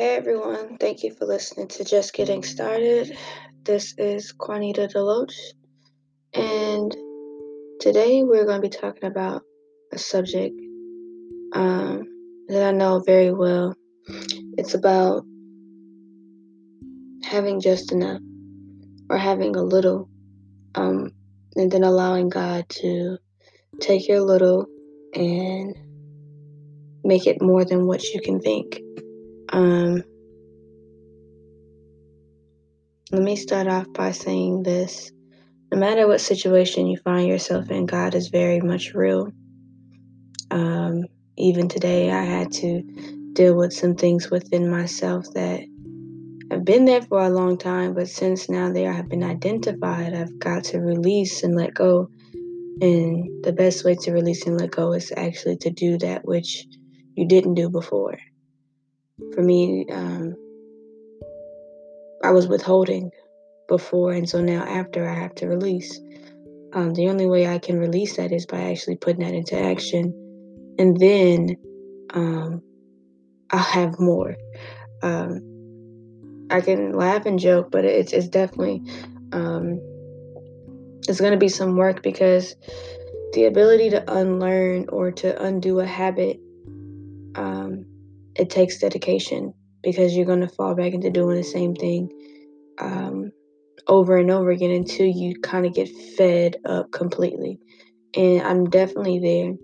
Hey everyone, thank you for listening to Just Getting Started. This is Juanita Deloach, and today we're going to be talking about a subject um, that I know very well. It's about having just enough or having a little, um, and then allowing God to take your little and make it more than what you can think. Um, let me start off by saying this. No matter what situation you find yourself in, God is very much real. Um, even today, I had to deal with some things within myself that have been there for a long time, but since now they have been identified, I've got to release and let go. And the best way to release and let go is actually to do that which you didn't do before. For me, um, I was withholding before, and so now after I have to release. Um, the only way I can release that is by actually putting that into action, and then um, I'll have more. Um, I can laugh and joke, but it's it's definitely um, it's going to be some work because the ability to unlearn or to undo a habit um, it takes dedication because you're going to fall back into doing the same thing um, over and over again until you kind of get fed up completely. And I'm definitely there.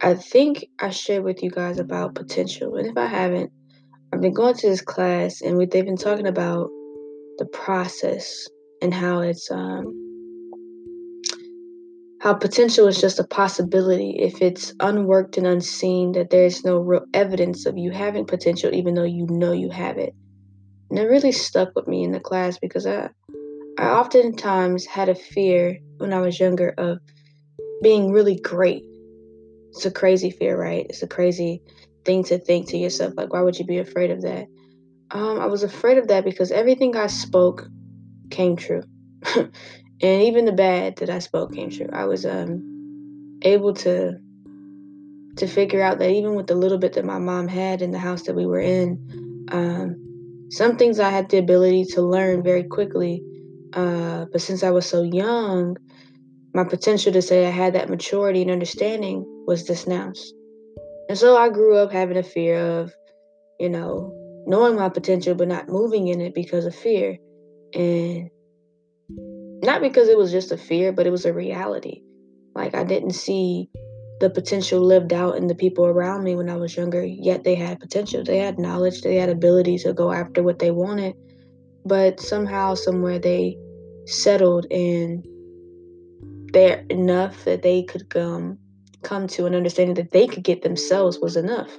I think I shared with you guys about potential. And if I haven't, I've been going to this class and they've been talking about the process and how it's um, how potential is just a possibility if it's unworked and unseen that there's no real evidence of you having potential even though you know you have it. And it really stuck with me in the class because i i oftentimes had a fear when i was younger of being really great. It's a crazy fear right? It's a crazy thing to think to yourself like why would you be afraid of that? Um, i was afraid of that because everything i spoke came true and even the bad that I spoke came true. I was um, able to to figure out that even with the little bit that my mom had in the house that we were in, um, some things I had the ability to learn very quickly. Uh, but since I was so young, my potential to say I had that maturity and understanding was disannounced. And so I grew up having a fear of, you know, knowing my potential but not moving in it because of fear. And not because it was just a fear, but it was a reality. Like I didn't see the potential lived out in the people around me when I was younger, yet they had potential. They had knowledge, they had ability to go after what they wanted, but somehow, somewhere, they settled and they're enough that they could come come to an understanding that they could get themselves was enough.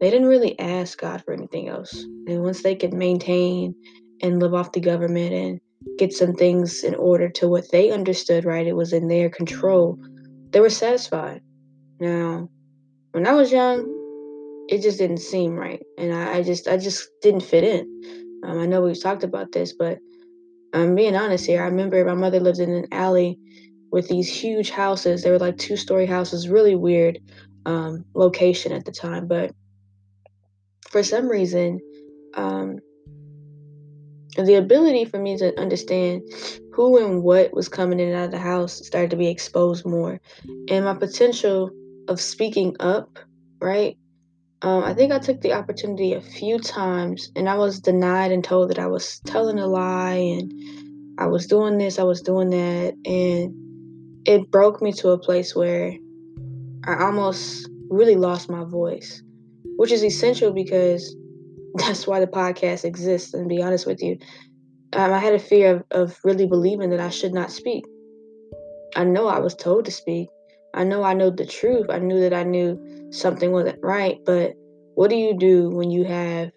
They didn't really ask God for anything else. And once they could maintain and live off the government and get some things in order to what they understood right, it was in their control, they were satisfied. Now, when I was young, it just didn't seem right. And I, I just I just didn't fit in. Um, I know we've talked about this, but I'm being honest here. I remember my mother lived in an alley with these huge houses. They were like two story houses, really weird um, location at the time. But for some reason, um, the ability for me to understand who and what was coming in and out of the house started to be exposed more. And my potential of speaking up, right? Um, I think I took the opportunity a few times and I was denied and told that I was telling a lie and I was doing this, I was doing that. And it broke me to a place where I almost really lost my voice, which is essential because that's why the podcast exists. And be honest with you, um, I had a fear of, of really believing that I should not speak. I know I was told to speak. I know I know the truth. I knew that I knew something wasn't right. But what do you do when you have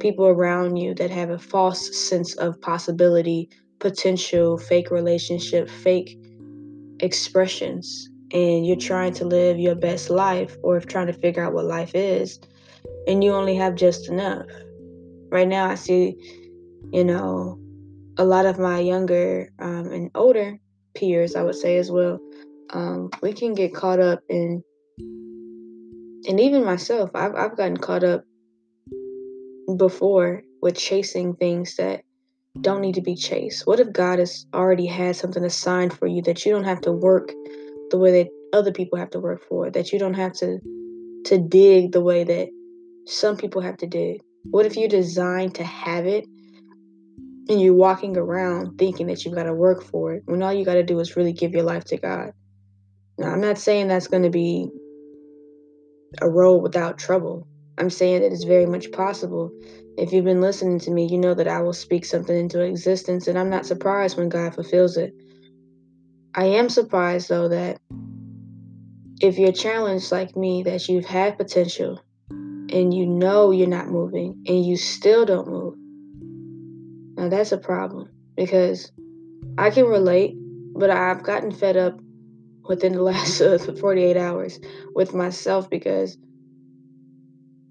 people around you that have a false sense of possibility, potential, fake relationship, fake expressions, and you're trying to live your best life or trying to figure out what life is, and you only have just enough? Right now, I see, you know, a lot of my younger um, and older peers, I would say as well, um, we can get caught up in, and even myself, I've, I've gotten caught up before with chasing things that don't need to be chased? What if God has already had something assigned for you that you don't have to work the way that other people have to work for, that you don't have to to dig the way that some people have to dig? What if you're designed to have it and you're walking around thinking that you've got to work for it when all you got to do is really give your life to God? Now, I'm not saying that's going to be a road without trouble. I'm saying that it's very much possible. If you've been listening to me, you know that I will speak something into existence, and I'm not surprised when God fulfills it. I am surprised, though, that if you're challenged like me, that you've had potential and you know you're not moving and you still don't move. Now, that's a problem because I can relate, but I've gotten fed up within the last uh, 48 hours with myself because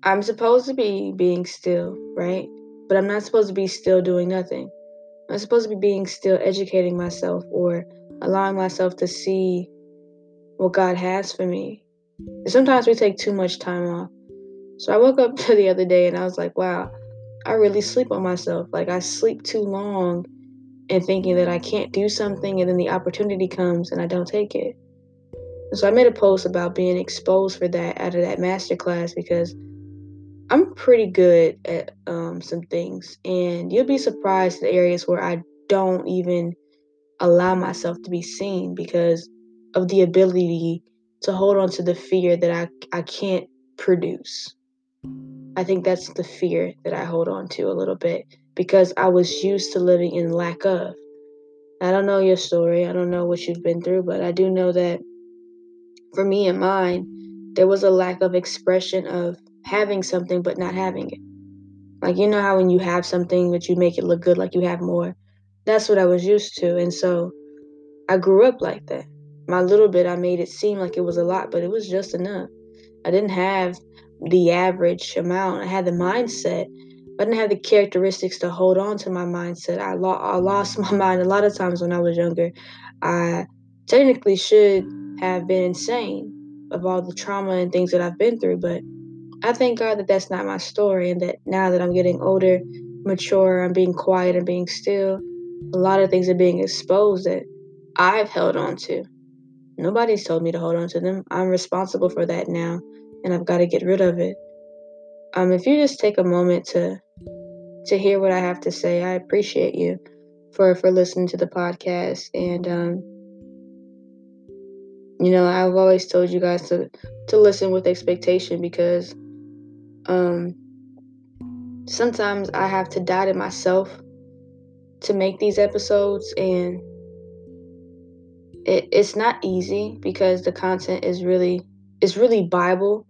I'm supposed to be being still, right? But I'm not supposed to be still doing nothing. I'm supposed to be being still educating myself or allowing myself to see what God has for me. Sometimes we take too much time off. So I woke up the other day and I was like, wow, I really sleep on myself. Like I sleep too long and thinking that I can't do something and then the opportunity comes and I don't take it. So I made a post about being exposed for that out of that master class because I'm pretty good at um, some things, and you'll be surprised the areas where I don't even allow myself to be seen because of the ability to hold on to the fear that I, I can't produce. I think that's the fear that I hold on to a little bit because I was used to living in lack of. I don't know your story, I don't know what you've been through, but I do know that for me and mine, there was a lack of expression of having something but not having it. Like, you know how when you have something, but you make it look good, like you have more? That's what I was used to. And so I grew up like that. My little bit, I made it seem like it was a lot, but it was just enough. I didn't have the average amount. I had the mindset, but I didn't have the characteristics to hold on to my mindset. I, lo- I lost my mind a lot of times when I was younger. I technically should have been insane of all the trauma and things that I've been through, but I thank God that that's not my story, and that now that I'm getting older, mature, I'm being quiet and being still, a lot of things are being exposed that I've held on to. Nobody's told me to hold on to them. I'm responsible for that now, and I've got to get rid of it. Um, if you just take a moment to to hear what I have to say, I appreciate you for for listening to the podcast. And um, you know, I've always told you guys to to listen with expectation because um, sometimes I have to die to myself to make these episodes, and it, it's not easy because the content is really it's really Bible,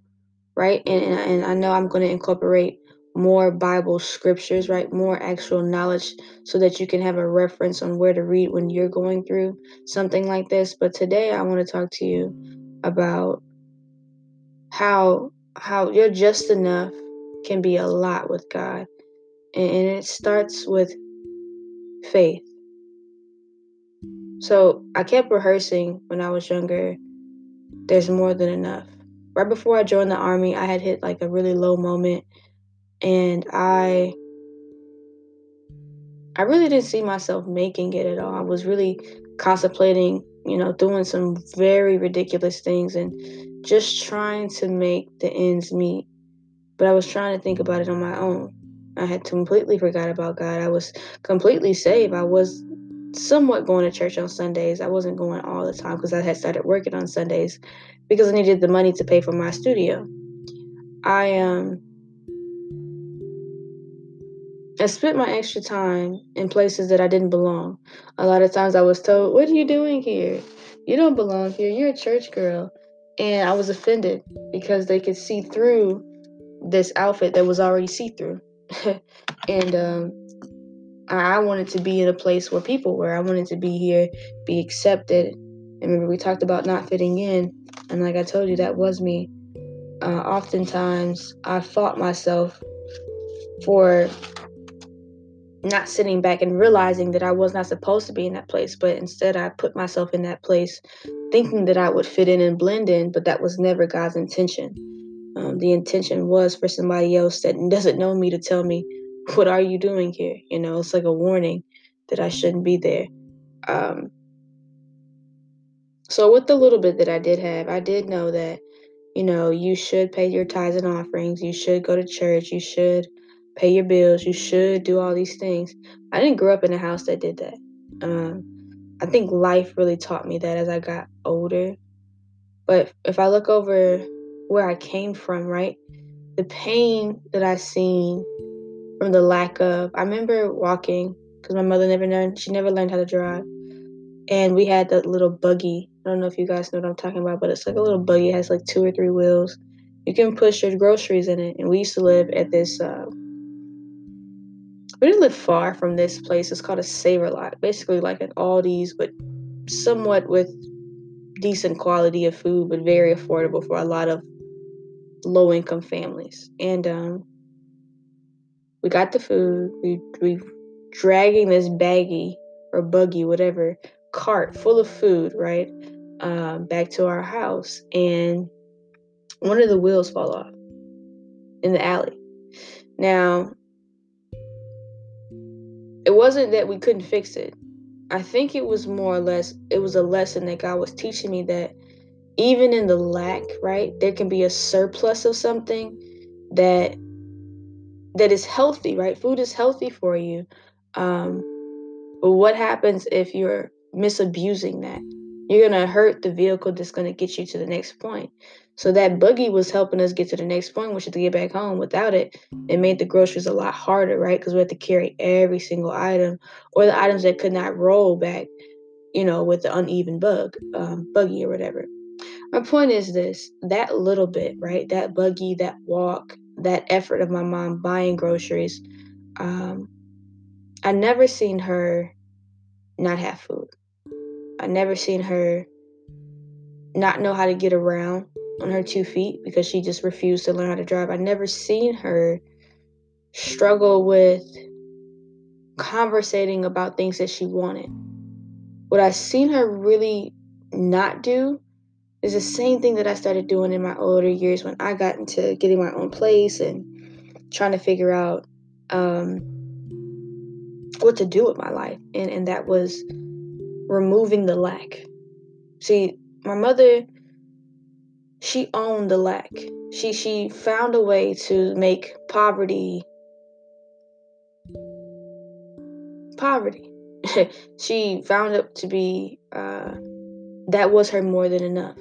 right? And and, and I know I'm going to incorporate more Bible scriptures, right? More actual knowledge so that you can have a reference on where to read when you're going through something like this. But today I want to talk to you about how how you're just enough can be a lot with God. And, and it starts with faith. So I kept rehearsing when I was younger, there's more than enough. Right before I joined the army, I had hit like a really low moment and I I really didn't see myself making it at all. I was really contemplating, you know, doing some very ridiculous things and just trying to make the ends meet. But I was trying to think about it on my own. I had completely forgot about God. I was completely saved. I was somewhat going to church on Sundays. I wasn't going all the time because I had started working on Sundays because I needed the money to pay for my studio. I um I spent my extra time in places that I didn't belong. A lot of times I was told, What are you doing here? You don't belong here. You're a church girl. And I was offended because they could see through this outfit that was already see through. and um, I wanted to be in a place where people were. I wanted to be here, be accepted. And remember, we talked about not fitting in. And like I told you, that was me. Uh, oftentimes, I fought myself for not sitting back and realizing that I was not supposed to be in that place, but instead I put myself in that place thinking that I would fit in and blend in, but that was never God's intention. Um, the intention was for somebody else that doesn't know me to tell me, "What are you doing here?" You know, it's like a warning that I shouldn't be there. Um, so with the little bit that I did have, I did know that, you know, you should pay your tithes and offerings. You should go to church. You should pay your bills. You should do all these things. I didn't grow up in a house that did that. Um, I think life really taught me that as I got older. But if I look over where I came from, right, the pain that I seen from the lack of, I remember walking because my mother never learned, she never learned how to drive. And we had that little buggy. I don't know if you guys know what I'm talking about, but it's like a little buggy. It has like two or three wheels. You can push your groceries in it. And we used to live at this, uh, we didn't live far from this place. It's called a Save-A Lot. Basically like an Aldi's, but somewhat with decent quality of food, but very affordable for a lot of low income families. And um, we got the food. We we dragging this baggie or buggy, whatever, cart full of food, right, um, back to our house, and one of the wheels fall off in the alley. Now, it wasn't that we couldn't fix it. I think it was more or less it was a lesson that God was teaching me that even in the lack, right, there can be a surplus of something that that is healthy, right? Food is healthy for you. Um, but what happens if you're misabusing that? You're gonna hurt the vehicle that's gonna get you to the next point. So that buggy was helping us get to the next point, which is to get back home. Without it, it made the groceries a lot harder, right? Because we had to carry every single item, or the items that could not roll back, you know, with the uneven bug, um, buggy or whatever. My point is this: that little bit, right? That buggy, that walk, that effort of my mom buying groceries. Um, I never seen her not have food. I never seen her not know how to get around on her two feet because she just refused to learn how to drive. I never seen her struggle with conversating about things that she wanted. What I seen her really not do is the same thing that I started doing in my older years when I got into getting my own place and trying to figure out um, what to do with my life. And, and that was removing the lack. See, my mother she owned the lack. She she found a way to make poverty poverty. she found it to be uh, that was her more than enough.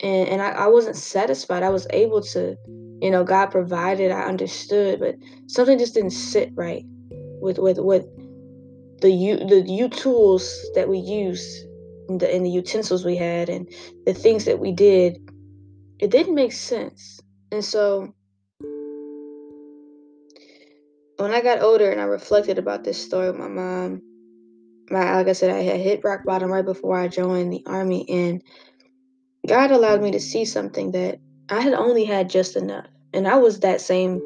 And and I, I wasn't satisfied. I was able to, you know, God provided, I understood, but something just didn't sit right with with with the u the u tools that we used and the, and the utensils we had and the things that we did it didn't make sense. And so when I got older and I reflected about this story with my mom, my like I said, I had hit rock bottom right before I joined the army, and God allowed me to see something that I had only had just enough. And I was that same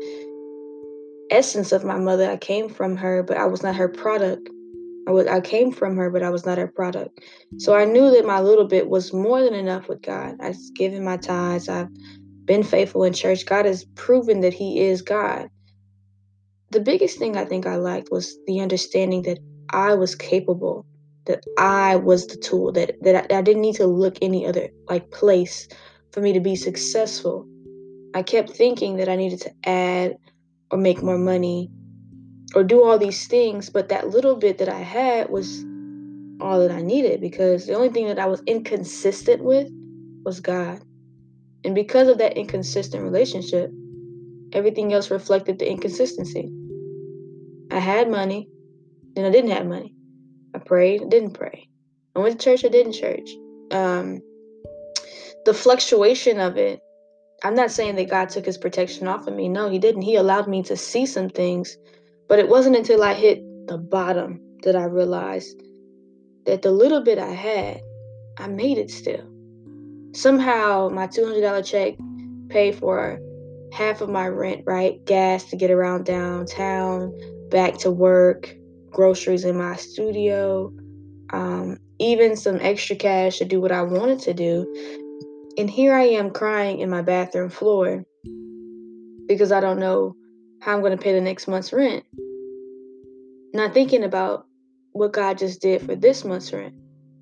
essence of my mother. I came from her, but I was not her product. I was I came from her, but I was not her product. So I knew that my little bit was more than enough with God. I've given my tithes. I've been faithful in church. God has proven that He is God. The biggest thing I think I lacked was the understanding that I was capable, that I was the tool, that that I, I didn't need to look any other like place for me to be successful. I kept thinking that I needed to add or make more money or do all these things, but that little bit that I had was all that I needed because the only thing that I was inconsistent with was God. And because of that inconsistent relationship, everything else reflected the inconsistency. I had money, then I didn't have money. I prayed, didn't pray. I went to church, I didn't church. Um, the fluctuation of it, I'm not saying that God took his protection off of me. No, he didn't. He allowed me to see some things but it wasn't until I hit the bottom that I realized that the little bit I had, I made it still. Somehow my $200 check paid for half of my rent, right? Gas to get around downtown, back to work, groceries in my studio, um, even some extra cash to do what I wanted to do. And here I am crying in my bathroom floor because I don't know how I'm going to pay the next month's rent. Not thinking about what God just did for this month's rent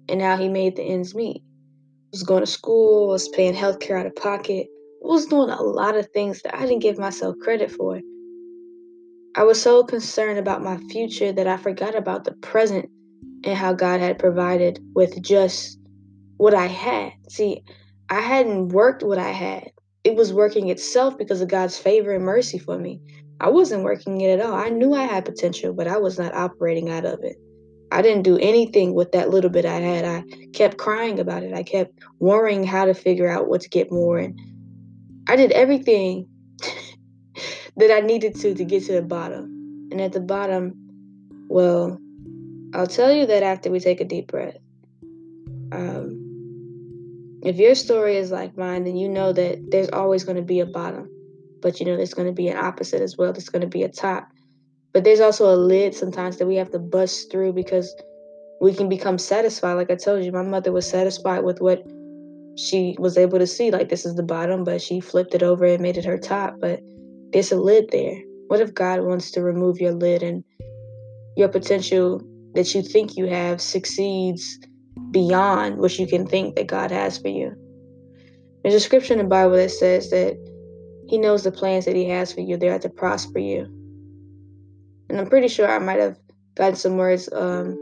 and how He made the ends meet. I was going to school, was paying healthcare out of pocket, was doing a lot of things that I didn't give myself credit for. I was so concerned about my future that I forgot about the present and how God had provided with just what I had. See, I hadn't worked what I had. It was working itself because of God's favor and mercy for me. I wasn't working it at all. I knew I had potential, but I was not operating out of it. I didn't do anything with that little bit I had. I kept crying about it. I kept worrying how to figure out what to get more. And I did everything that I needed to to get to the bottom. And at the bottom, well, I'll tell you that after we take a deep breath. Um, if your story is like mine, then you know that there's always going to be a bottom, but you know there's going to be an opposite as well. There's going to be a top, but there's also a lid sometimes that we have to bust through because we can become satisfied. Like I told you, my mother was satisfied with what she was able to see. Like this is the bottom, but she flipped it over and made it her top. But there's a lid there. What if God wants to remove your lid and your potential that you think you have succeeds beyond what you can think that God has for you? There's a scripture in the Bible that says that He knows the plans that He has for you. They are to prosper you. And I'm pretty sure I might have gotten some words um,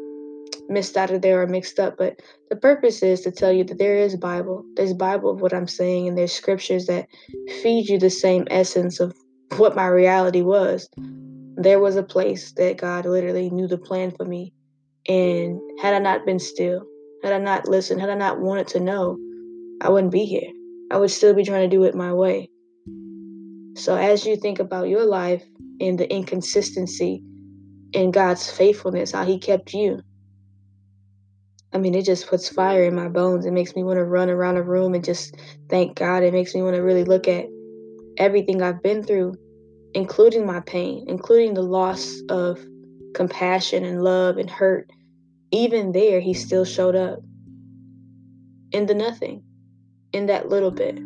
missed out of there or mixed up, but the purpose is to tell you that there is Bible. There's Bible of what I'm saying, and there's scriptures that feed you the same essence of what my reality was. There was a place that God literally knew the plan for me. And had I not been still, had I not listened, had I not wanted to know, I wouldn't be here. I would still be trying to do it my way. So as you think about your life and the inconsistency in God's faithfulness, how He kept you, I mean, it just puts fire in my bones. It makes me want to run around a room and just thank God. It makes me want to really look at everything I've been through, including my pain, including the loss of compassion and love and hurt. Even there, He still showed up in the nothing, in that little bit.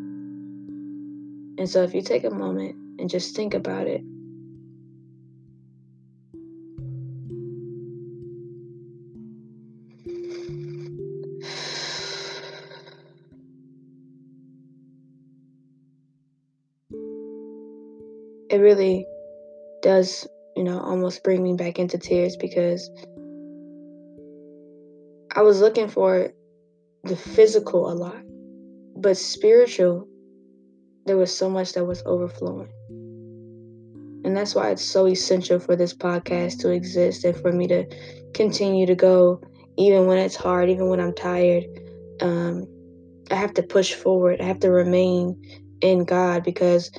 And so, if you take a moment and just think about it, it really does, you know, almost bring me back into tears because I was looking for the physical a lot, but spiritual, there was so much that was overflowing. And that's why it's so essential for this podcast to exist and for me to continue to go, even when it's hard, even when I'm tired. Um, I have to push forward. I have to remain in God because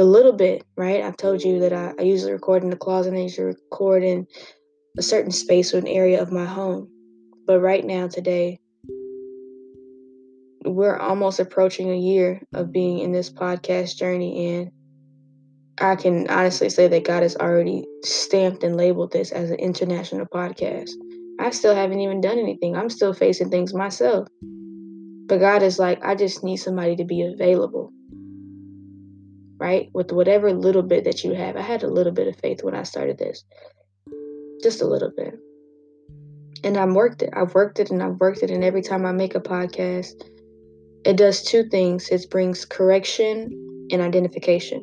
the little bit, right? I've told you that I, I usually record in the closet and I usually record in a certain space or an area of my home. But right now, today, we're almost approaching a year of being in this podcast journey, and I can honestly say that God has already stamped and labeled this as an international podcast. I still haven't even done anything. I'm still facing things myself. But God is like, I just need somebody to be available right? With whatever little bit that you have. I had a little bit of faith when I started this, just a little bit. And I've worked it. I've worked it and I've worked it. And every time I make a podcast, it does two things it brings correction and identification.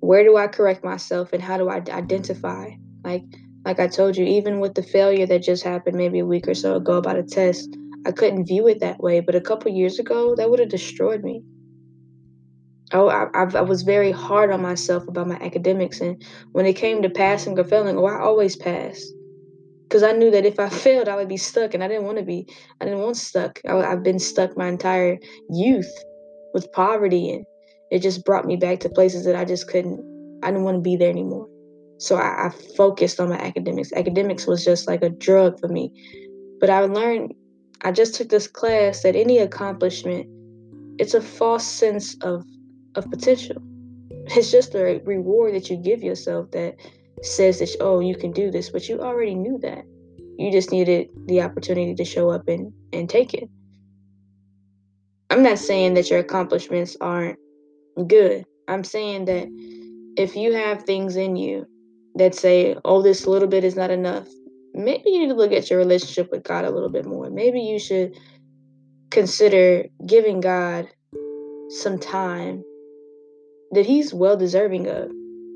Where do I correct myself and how do I identify? Like, like I told you, even with the failure that just happened maybe a week or so ago about a test, I couldn't view it that way. But a couple years ago, that would have destroyed me oh, I, I, was very hard on myself about my academics. And when it came to passing or failing, oh, I always passed. Because I knew that if I failed, I would be stuck. And I didn't want to be, I didn't want stuck. I, I've been stuck my entire youth with poverty. And it just brought me back to places that I just couldn't, I didn't want to be there anymore. So I, I focused on my academics. Academics was just like a drug for me. But I learned, I just took this class that any accomplishment, it's a false sense of of potential. It's just a reward that you give yourself that says that, oh, you can do this, but you already knew that. You just needed the opportunity to show up and, and take it. I'm not saying that your accomplishments aren't good. I'm saying that if you have things in you that say, oh, this little bit is not enough, maybe you need to look at your relationship with God a little bit more. Maybe you should consider giving God some time that He's well deserving of.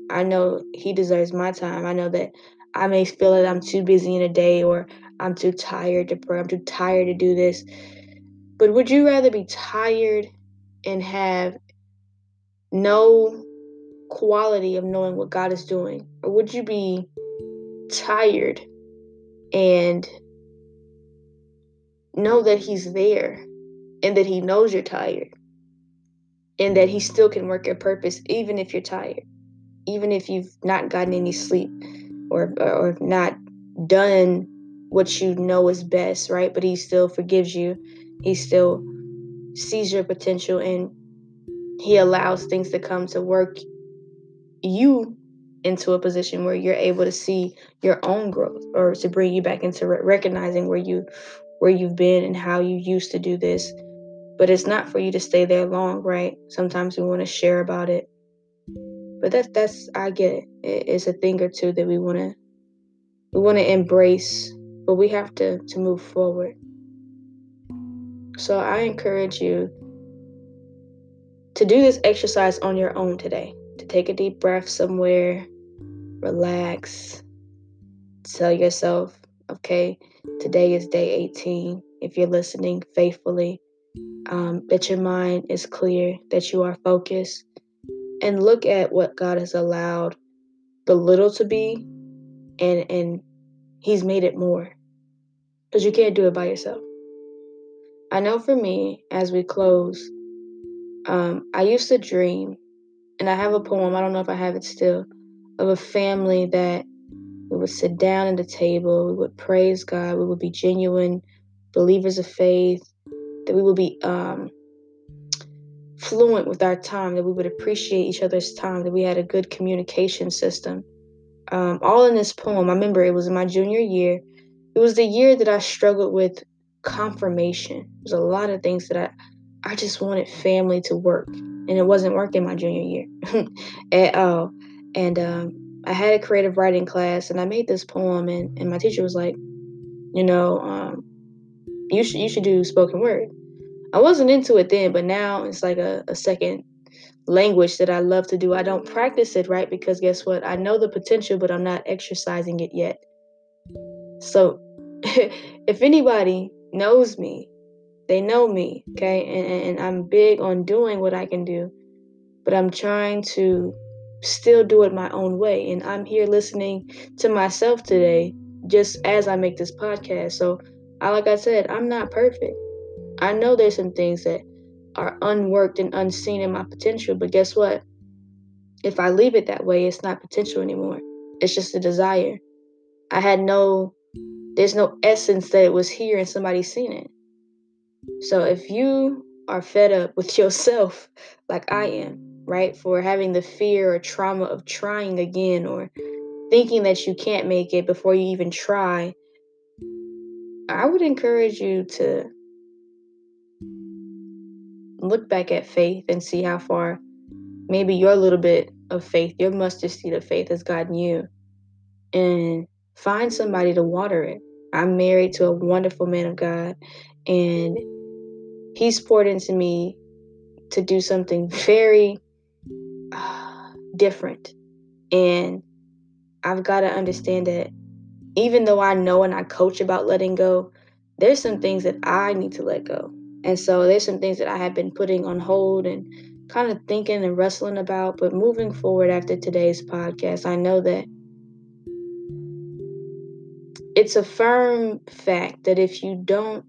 I know He deserves my time. I know that I may feel that I'm too busy in a day or I'm too tired to pray, I'm too tired to do this. But would you rather be tired and have no quality of knowing what God is doing? Or would you be tired and know that He's there and that He knows you're tired and that He still can work your purpose even if you're tired, even if you've not gotten any sleep or, or not done what you know is best, right? But He still forgives you, He still sees your potential and He allows things to come to work you into a position where you're able to see your own growth or to bring you back into re- recognizing where you where you've been and how you used to do this but it's not for you to stay there long right? Sometimes we want to share about it. But that's that's i get it. It's a thing or two that we want to we want to embrace but we have to to move forward. So i encourage you to do this exercise on your own today. To take a deep breath somewhere relax tell yourself okay today is day 18 if you're listening faithfully um, that your mind is clear that you are focused and look at what god has allowed the little to be and and he's made it more. Because you can't do it by yourself. I know for me as we close um, i used to dream and i have a poem i don't know if i have it still of a family that we would sit down at the table, we would praise God, we would be genuine believers of faith, that we would be um, fluent with our time, that we would appreciate each other's time, that we had a good communication system. Um, all in this poem, I remember it was in my junior year. It was the year that I struggled with confirmation. There's a lot of things that I, I just wanted family to work, and it wasn't working my junior year at all. And um, I had a creative writing class, and I made this poem, and, and my teacher was like, you know, um, you should you should do spoken word. I wasn't into it then, but now it's like a, a second language that I love to do. I don't practice it right because guess what? I know the potential, but I'm not exercising it yet. So if anybody knows me, they know me, okay? And, and I'm big on doing what I can do, but I'm trying to still do it my own way. And I'm here listening to myself today just as I make this podcast. So, Like I said, I'm not perfect. I know there's some things that are unworked and unseen in my potential, but guess what? If I leave it that way, it's not potential anymore. It's just a desire. I had no, there's no essence that it was here and somebody's seen it. So if you are fed up with yourself, like I am, right? For having the fear or trauma of trying again or thinking that you can't make it before you even try, I would encourage you to look back at faith and see how far maybe your little bit of faith, your mustard seed of faith has gotten you, and find somebody to water it. I'm married to a wonderful man of God, and he's poured into me to do something very uh, different. And I've got to understand that even though I know and I coach about letting go, there's some things that I need to let go. And so there's some things that I have been putting on hold and kind of thinking and wrestling about. But moving forward after today's podcast, I know that it's a firm fact that if you don't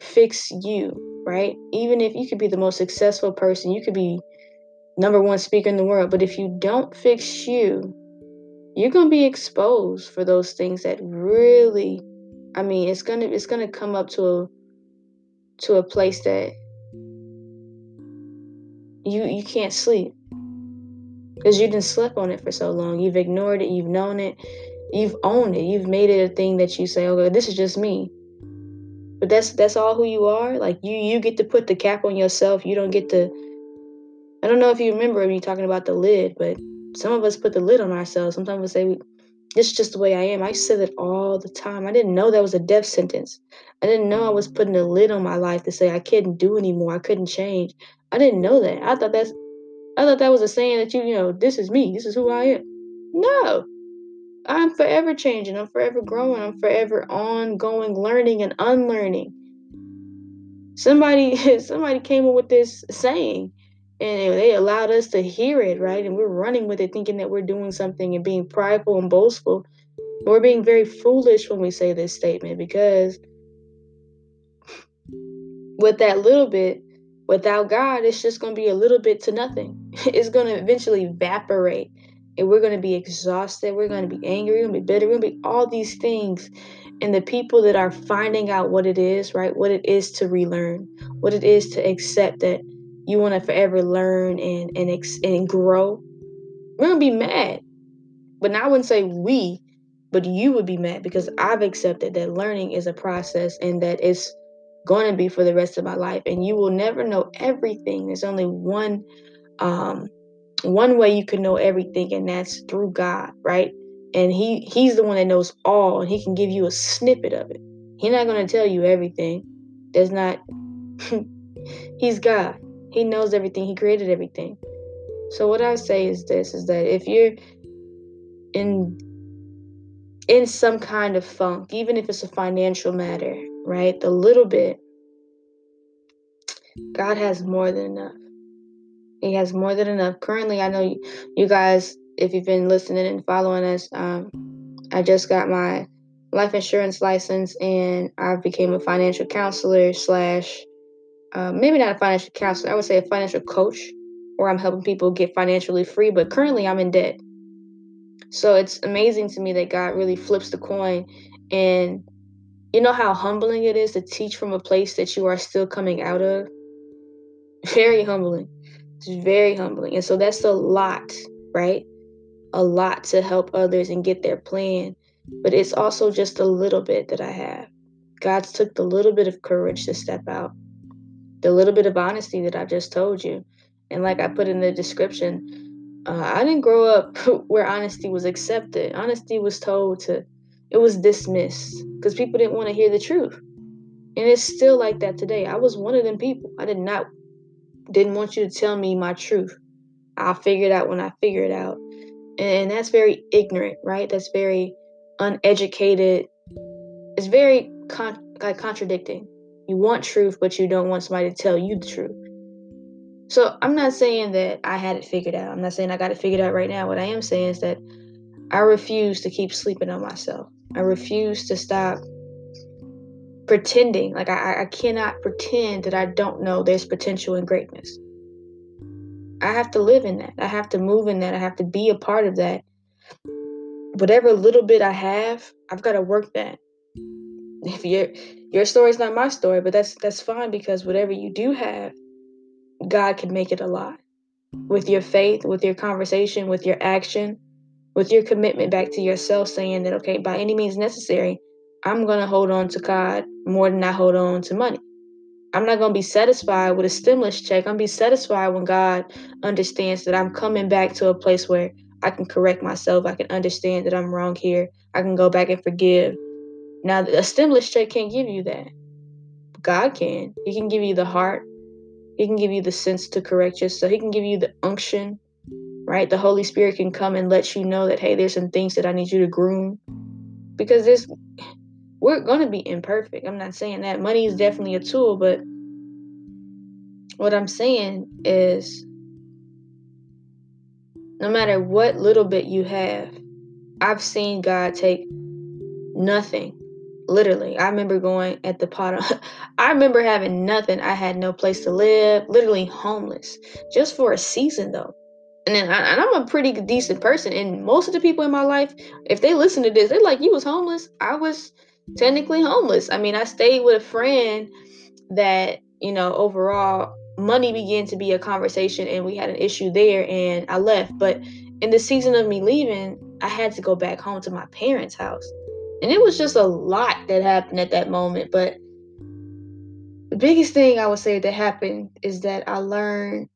fix you, right? Even if you could be the most successful person, you could be number one speaker in the world. But if you don't fix you, you're gonna be exposed for those things that really I mean it's gonna it's gonna come up to a to a place that you you can't sleep. Because you didn't sleep on it for so long. You've ignored it, you've known it, you've owned it, you've made it a thing that you say, okay, this is just me. But that's that's all who you are. Like you you get to put the cap on yourself. You don't get to I don't know if you remember me talking about the lid, but some of us put the lid on ourselves. Sometimes we say, this is just the way I am. I said it all the time. I didn't know that was a death sentence. I didn't know I was putting a lid on my life to say I couldn't do anymore. I couldn't change. I didn't know that. I thought that's I thought that was a saying that you, you know, this is me. This is who I am. No. I'm forever changing. I'm forever growing. I'm forever ongoing learning and unlearning. Somebody somebody came up with this saying and they allowed us to hear it, right? And we're running with it thinking that we're doing something and being prideful and boastful. We're being very foolish when we say this statement because with that little bit, without God, it's just going to be a little bit to nothing. It's going to eventually evaporate and we're going to be exhausted. We're going to be angry. We're going to be bitter. We're going to be all these things. And the people that are finding out what it is, right? What it is to relearn, what it is to accept that you want to forever learn and and ex- and grow. We're to be mad. But now I wouldn't say we, but you would be mad because I've accepted that learning is a process and that it's going to be for the rest of my life. And you will never know everything. There's only one um, one way you can know everything and that's through god right and he he's the one that knows all and he can give you a snippet of it he's not to tell you everything there's not he's god he knows everything. He created everything. So what i say is this is that if you're in in some kind of funk even if it's a financial matter right the little bit god has more than enough. He has more than enough. Currently, I know you, you guys, if you've been listening and following us, um, I just got my life insurance license and I became a financial counselor slash uh, maybe not a financial counselor. I would say a financial coach, where I'm helping people get financially free. But currently, I'm in debt. So it's amazing to me that God really flips the coin, and you know how humbling it is to teach from a place that you are still coming out of. Very humbling. It's very humbling. And so that's a lot, right? A lot to help others and get their plan. But it's also just a little bit that I have. God's took the little bit of courage to step out, the little bit of honesty that I just told you. And like I put in the description, uh, I didn't grow up where honesty was accepted. Honesty was told to, it was dismissed because people didn't want to hear the truth. And it's still like that today. I was one of them people. I did not didn't want you to tell me my truth. I'll figure it out when I figure it out. And that's very ignorant, right? That's very uneducated. It's very con- like contradicting. You want truth, but you don't want somebody to tell you the truth. So I'm not saying that I had it figured out. I'm not saying I got it figured out right now. What I am saying is that I refuse to keep sleeping on myself. I refuse to stop pretending. Like I, I cannot pretend that I don't know there's potential and greatness. I have to live in that. I have to move in that. I have to be a part of that. Whatever little bit I have, I've got to work that. If your your story is not my story, but that's that's fine because whatever you do have, God can make it a lot. With your faith, with your conversation, with your action, with your commitment back to yourself, saying that okay, by any means necessary, I'm to hold on to God more than I hold on to money. I'm not to be satisfied with a stimulus check. I'm to be satisfied when God understands that I'm coming back to a place where I can correct myself. I can understand that I'm wrong here. I can go back and forgive. Now, a stimulus check can't give you that. God can. He can give you the heart. He can give you the sense to correct yourself. He can give you the unction, right? The Holy Spirit can come and let you know that, hey, there's some things that I need you to groom. Because there's we're going to be imperfect. I'm not saying that. Money is definitely a tool, but what I'm saying is no matter what little bit you have, I've seen God take nothing. Literally, I remember going at the pot. I remember having nothing. I had no place to live, literally homeless, just for a season though. And then, I, and I'm a pretty decent person. And most of the people in my life, if they listen to this, they're like, "You was homeless." I was technically homeless. I mean, I stayed with a friend that, you know, overall money began to be a conversation and we had an issue there and I left. But in the season of me leaving, I had to go back home to my parents' house. And it was just a lot that happened at that moment. But the biggest thing I would say that happened is that I learned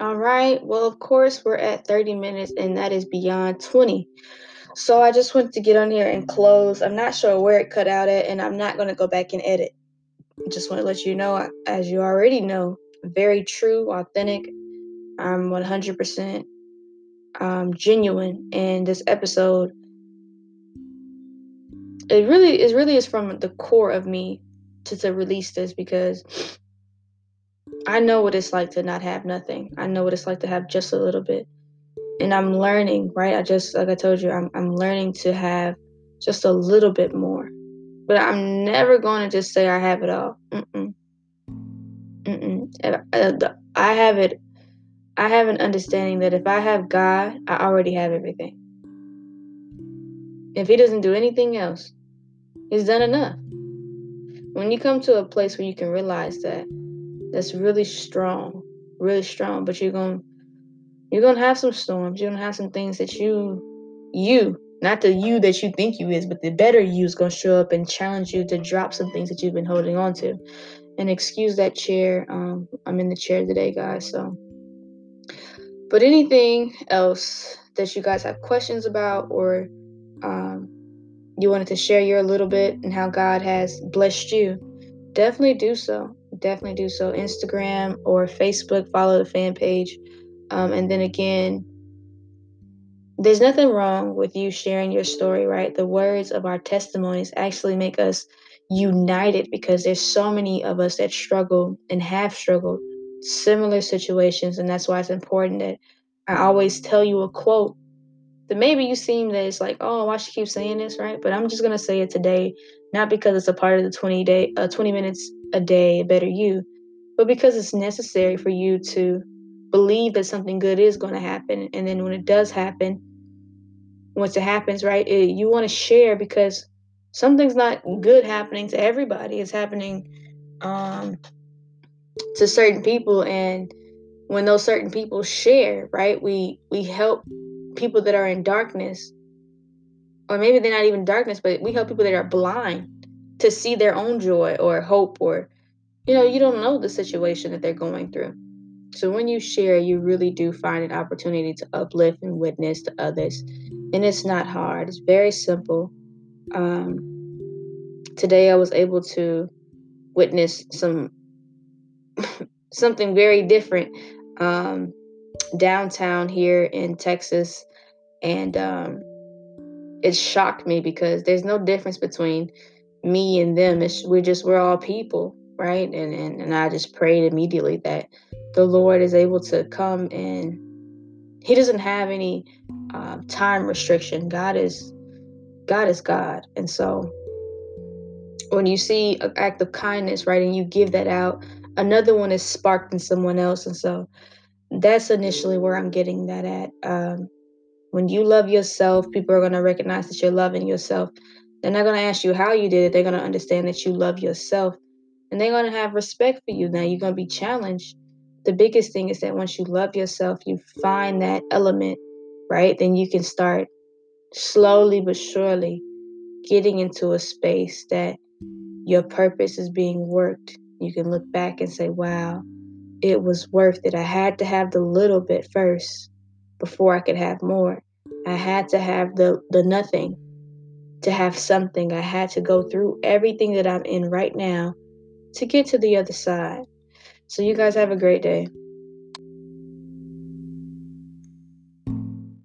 All right. Well, of course, we're at 30 minutes, and that is beyond 20. So I just wanted to get on here and close. I'm not sure where it cut out at, and I'm not going to go back and edit. Just want to let you know, as you already know, very true, authentic. I'm 100% um, genuine, and this episode it really is really is from the core of me to, to release this because I know what it's like to not have nothing. I know what it's like to have just a little bit. And I'm learning, right? I just like I told you, I'm I'm learning to have just a little bit more. But I'm never going to just say I have it all. Mm-mm. Mm-mm. Uh, I have it. I have an understanding that if I have God, I already have everything. If He doesn't do anything else, He's done enough. When you come to a place where you can realize that, that's really strong, really strong. But you're gonna you're gonna have some storms. You're gonna have some things that you you not the you that you think you is, but the better you is gonna show up and challenge you to drop some things that you've been holding on to. And excuse that chair. Um, I'm in the chair today, guys. So, but anything else that you guys have questions about, or um, you wanted to share your little bit and how God has blessed you, definitely do so. Definitely do so. Instagram or Facebook, follow the fan page. Um, and then again, there's nothing wrong with you sharing your story, right? The words of our testimonies actually make us united because there's so many of us that struggle and have struggled similar situations. And that's why it's important that I always tell you a quote that maybe you seem that it's like, oh, why she keep saying this, right? But I'm just gonna say it today, not because it's a part of the 20 day, uh, 20 minutes a day, better you, but because it's necessary for you to believe that something good is going to happen, and then when it does happen, once it happens, right, it, you want to share because something's not good happening to everybody. It's happening um, to certain people, and when those certain people share, right, we we help people that are in darkness, or maybe they're not even darkness, but we help people that are blind to see their own joy or hope, or, you know, you don't know the situation that they're going through. So when you share, you really do find an opportunity to uplift and witness to others. And it's not hard, it's very simple. Um, today I was able to witness some something very different um, downtown here in Texas and um, it shocked me because there's no difference between me and them. It's, we're just we're all people, right? And, and and I just prayed immediately that the Lord is able to come and He doesn't have any uh, time restriction. God is God is God, and so when you see an act of kindness, right, and you give that out, another one is sparked in someone else, and so that's initially where I'm getting that at. Um, when you love yourself, people are going to recognize that you're loving yourself. They're not going to ask you how you did it. They're going to understand that you love yourself and they're going to have respect for you. Now, you're going to be challenged. The biggest thing is that once you love yourself, you find that element, right? Then you can start slowly but surely getting into a space that your purpose is being worked. You can look back and say, wow, it was worth it. I had to have the little bit first before I could have more. I had to have the, the nothing to have something. I had to go through everything that I'm in right now to get to the other side. So, you guys have a great day.